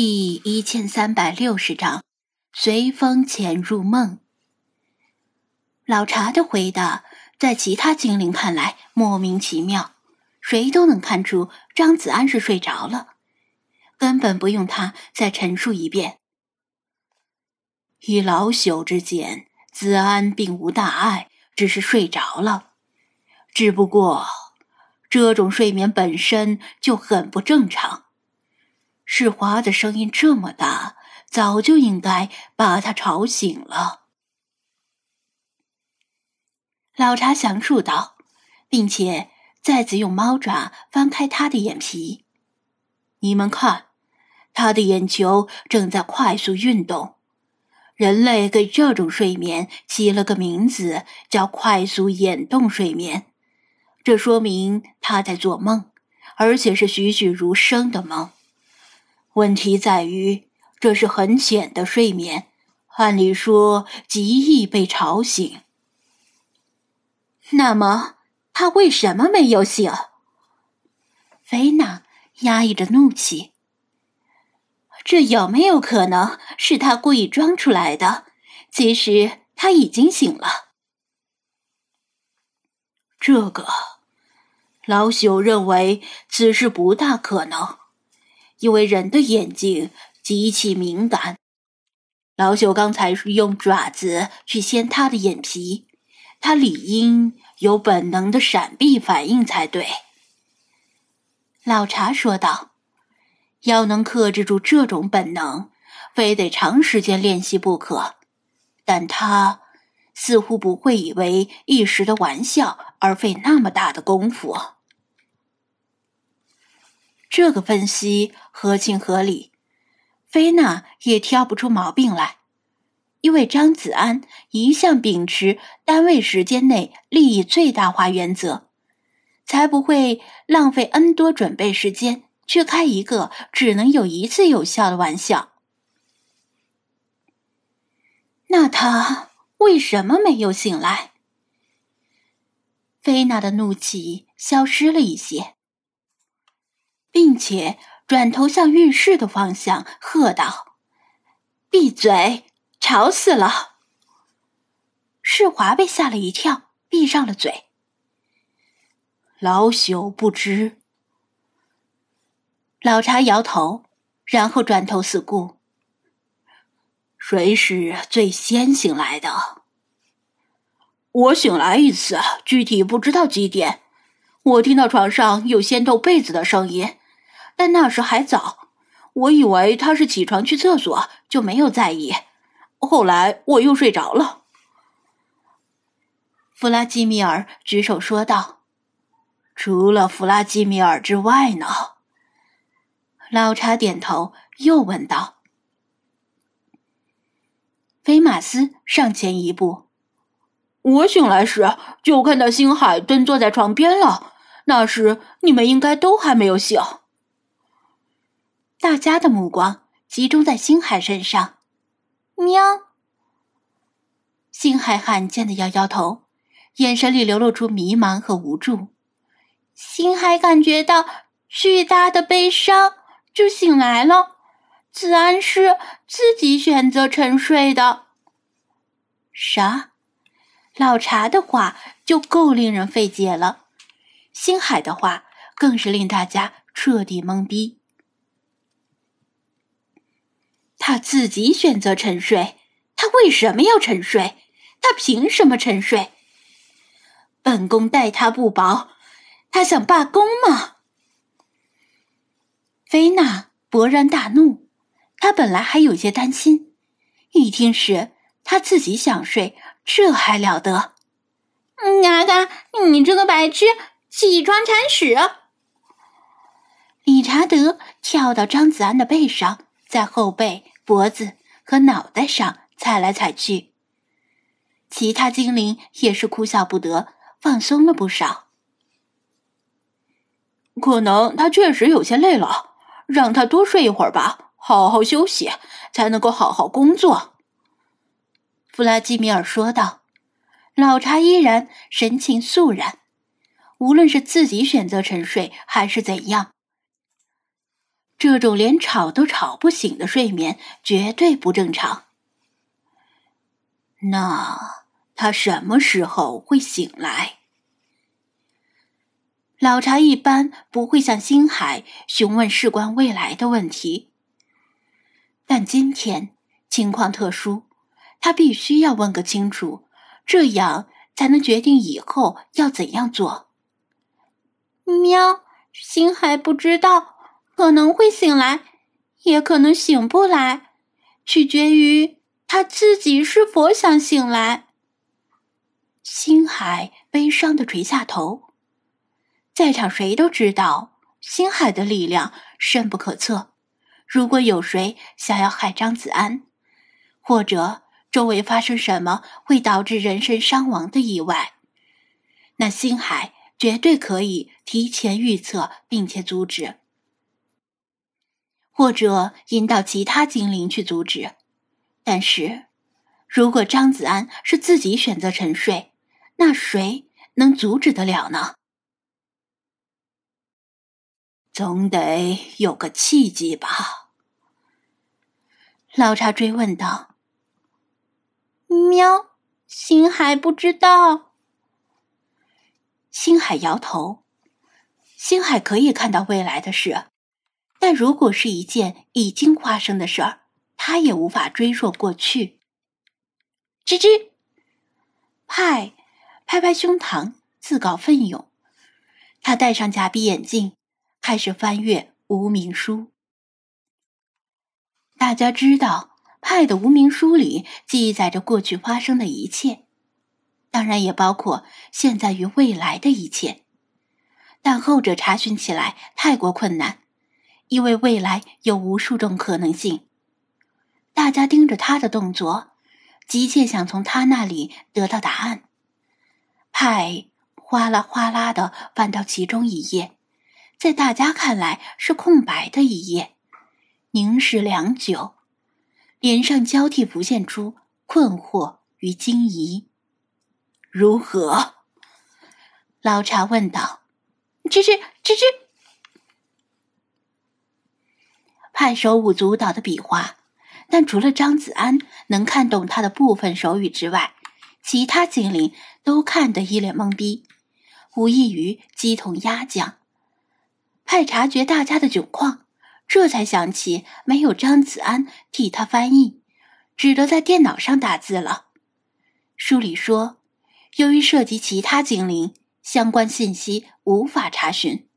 第一千三百六十章，随风潜入梦。老茶的回答，在其他精灵看来莫名其妙，谁都能看出张子安是睡着了，根本不用他再陈述一遍。以老朽之见，子安并无大碍，只是睡着了。只不过，这种睡眠本身就很不正常。世华的声音这么大，早就应该把他吵醒了。老茶详述道，并且再次用猫爪翻开他的眼皮。你们看，他的眼球正在快速运动。人类给这种睡眠起了个名字，叫“快速眼动睡眠”。这说明他在做梦，而且是栩栩如生的梦。问题在于，这是很浅的睡眠，按理说极易被吵醒。那么，他为什么没有醒？菲娜压抑着怒气。这有没有可能是他故意装出来的？其实他已经醒了。这个，老朽认为此事不大可能。因为人的眼睛极其敏感，老朽刚才是用爪子去掀他的眼皮，他理应有本能的闪避反应才对。老茶说道：“要能克制住这种本能，非得长时间练习不可。但他似乎不会以为一时的玩笑而费那么大的功夫。”这个分析合情合理，菲娜也挑不出毛病来，因为张子安一向秉持单位时间内利益最大化原则，才不会浪费 N 多准备时间去开一个只能有一次有效的玩笑。那他为什么没有醒来？菲娜的怒气消失了一些。并且转头向浴室的方向喝道：“闭嘴，吵死了！”世华被吓了一跳，闭上了嘴。老朽不知。老茶摇头，然后转头四顾：“谁是最先醒来的？”我醒来一次，具体不知道几点。我听到床上有掀动被子的声音。但那时还早，我以为他是起床去厕所，就没有在意。后来我又睡着了。弗拉基米尔举手说道：“除了弗拉基米尔之外呢？”老查点头，又问道：“菲马斯上前一步，我醒来时就看到星海蹲坐在床边了。那时你们应该都还没有醒。”大家的目光集中在星海身上。喵！星海罕见的摇摇头，眼神里流露出迷茫和无助。星海感觉到巨大的悲伤，就醒来了。子安是自己选择沉睡的。啥？老茶的话就够令人费解了，星海的话更是令大家彻底懵逼。他自己选择沉睡，他为什么要沉睡？他凭什么沉睡？本宫待他不薄，他想罢工吗？菲娜勃然大怒，她本来还有些担心，一听是他自己想睡，这还了得？嘎嘎，你这个白痴，起床铲屎！理查德跳到张子安的背上，在后背。脖子和脑袋上踩来踩去，其他精灵也是哭笑不得，放松了不少。可能他确实有些累了，让他多睡一会儿吧，好好休息才能够好好工作。”弗拉基米尔说道。老查依然神情肃然，无论是自己选择沉睡还是怎样，这种连吵都吵不醒的睡眠绝对不正常。那他什么时候会醒来？老茶一般不会向星海询问事关未来的问题，但今天情况特殊，他必须要问个清楚，这样才能决定以后要怎样做。喵，星海不知道，可能会醒来，也可能醒不来，取决于他自己是否想醒来。星海悲伤的垂下头。在场谁都知道，星海的力量深不可测。如果有谁想要害张子安，或者周围发生什么会导致人身伤亡的意外，那星海绝对可以提前预测并且阻止，或者引导其他精灵去阻止。但是，如果张子安是自己选择沉睡，那谁能阻止得了呢？总得有个契机吧？老茶追问道。喵，星海不知道。星海摇头。星海可以看到未来的事，但如果是一件已经发生的事儿，他也无法追溯过去。吱吱，派拍拍胸膛，自告奋勇。他戴上假鼻眼镜。开始翻阅无名书。大家知道，派的无名书里记载着过去发生的一切，当然也包括现在与未来的一切。但后者查询起来太过困难，因为未来有无数种可能性。大家盯着他的动作，急切想从他那里得到答案。派哗啦哗啦的翻到其中一页。在大家看来是空白的一页，凝视良久，脸上交替浮现出困惑与惊疑。如何？老茶问道。吱吱吱吱，派手舞足蹈的比划，但除了张子安能看懂他的部分手语之外，其他精灵都看得一脸懵逼，无异于鸡同鸭讲。派察觉大家的窘况，这才想起没有张子安替他翻译，只得在电脑上打字了。书里说，由于涉及其他精灵，相关信息无法查询。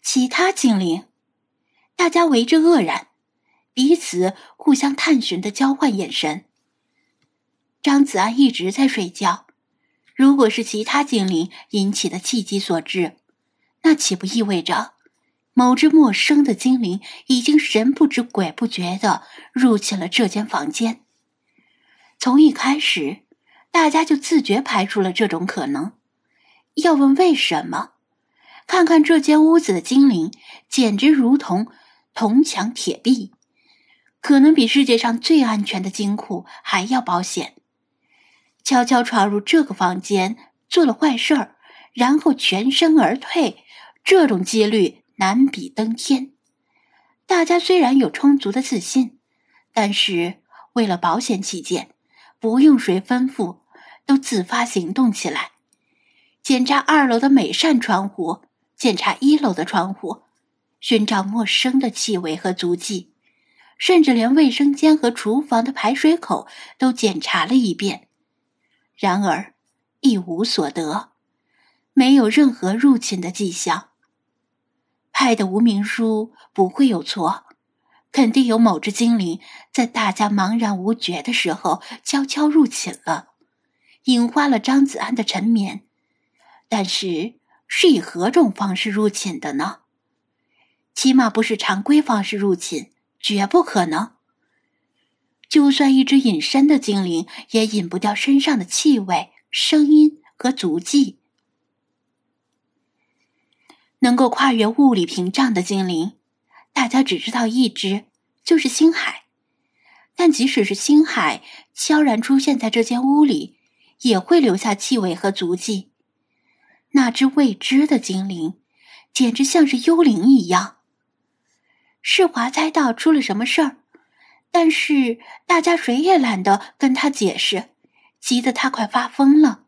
其他精灵，大家为之愕然，彼此互相探寻的交换眼神。张子安一直在睡觉，如果是其他精灵引起的契机所致。那岂不意味着，某只陌生的精灵已经神不知鬼不觉的入侵了这间房间？从一开始，大家就自觉排除了这种可能。要问为什么？看看这间屋子的精灵，简直如同铜墙铁壁，可能比世界上最安全的金库还要保险。悄悄闯入这个房间，做了坏事儿，然后全身而退。这种几率难比登天。大家虽然有充足的自信，但是为了保险起见，不用谁吩咐，都自发行动起来，检查二楼的每扇窗户，检查一楼的窗户，寻找陌生的气味和足迹，甚至连卫生间和厨房的排水口都检查了一遍。然而，一无所得，没有任何入侵的迹象。派的无名书不会有错，肯定有某只精灵在大家茫然无觉的时候悄悄入侵了，引发了张子安的沉眠。但是是以何种方式入侵的呢？起码不是常规方式入侵，绝不可能。就算一只隐身的精灵，也引不掉身上的气味、声音和足迹。能够跨越物理屏障的精灵，大家只知道一只，就是星海。但即使是星海悄然出现在这间屋里，也会留下气味和足迹。那只未知的精灵，简直像是幽灵一样。世华猜到出了什么事儿，但是大家谁也懒得跟他解释，急得他快发疯了。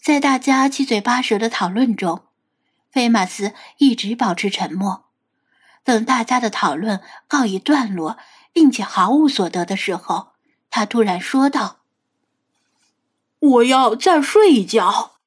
在大家七嘴八舌的讨论中，菲马斯一直保持沉默。等大家的讨论告一段落，并且毫无所得的时候，他突然说道：“我要再睡一觉。”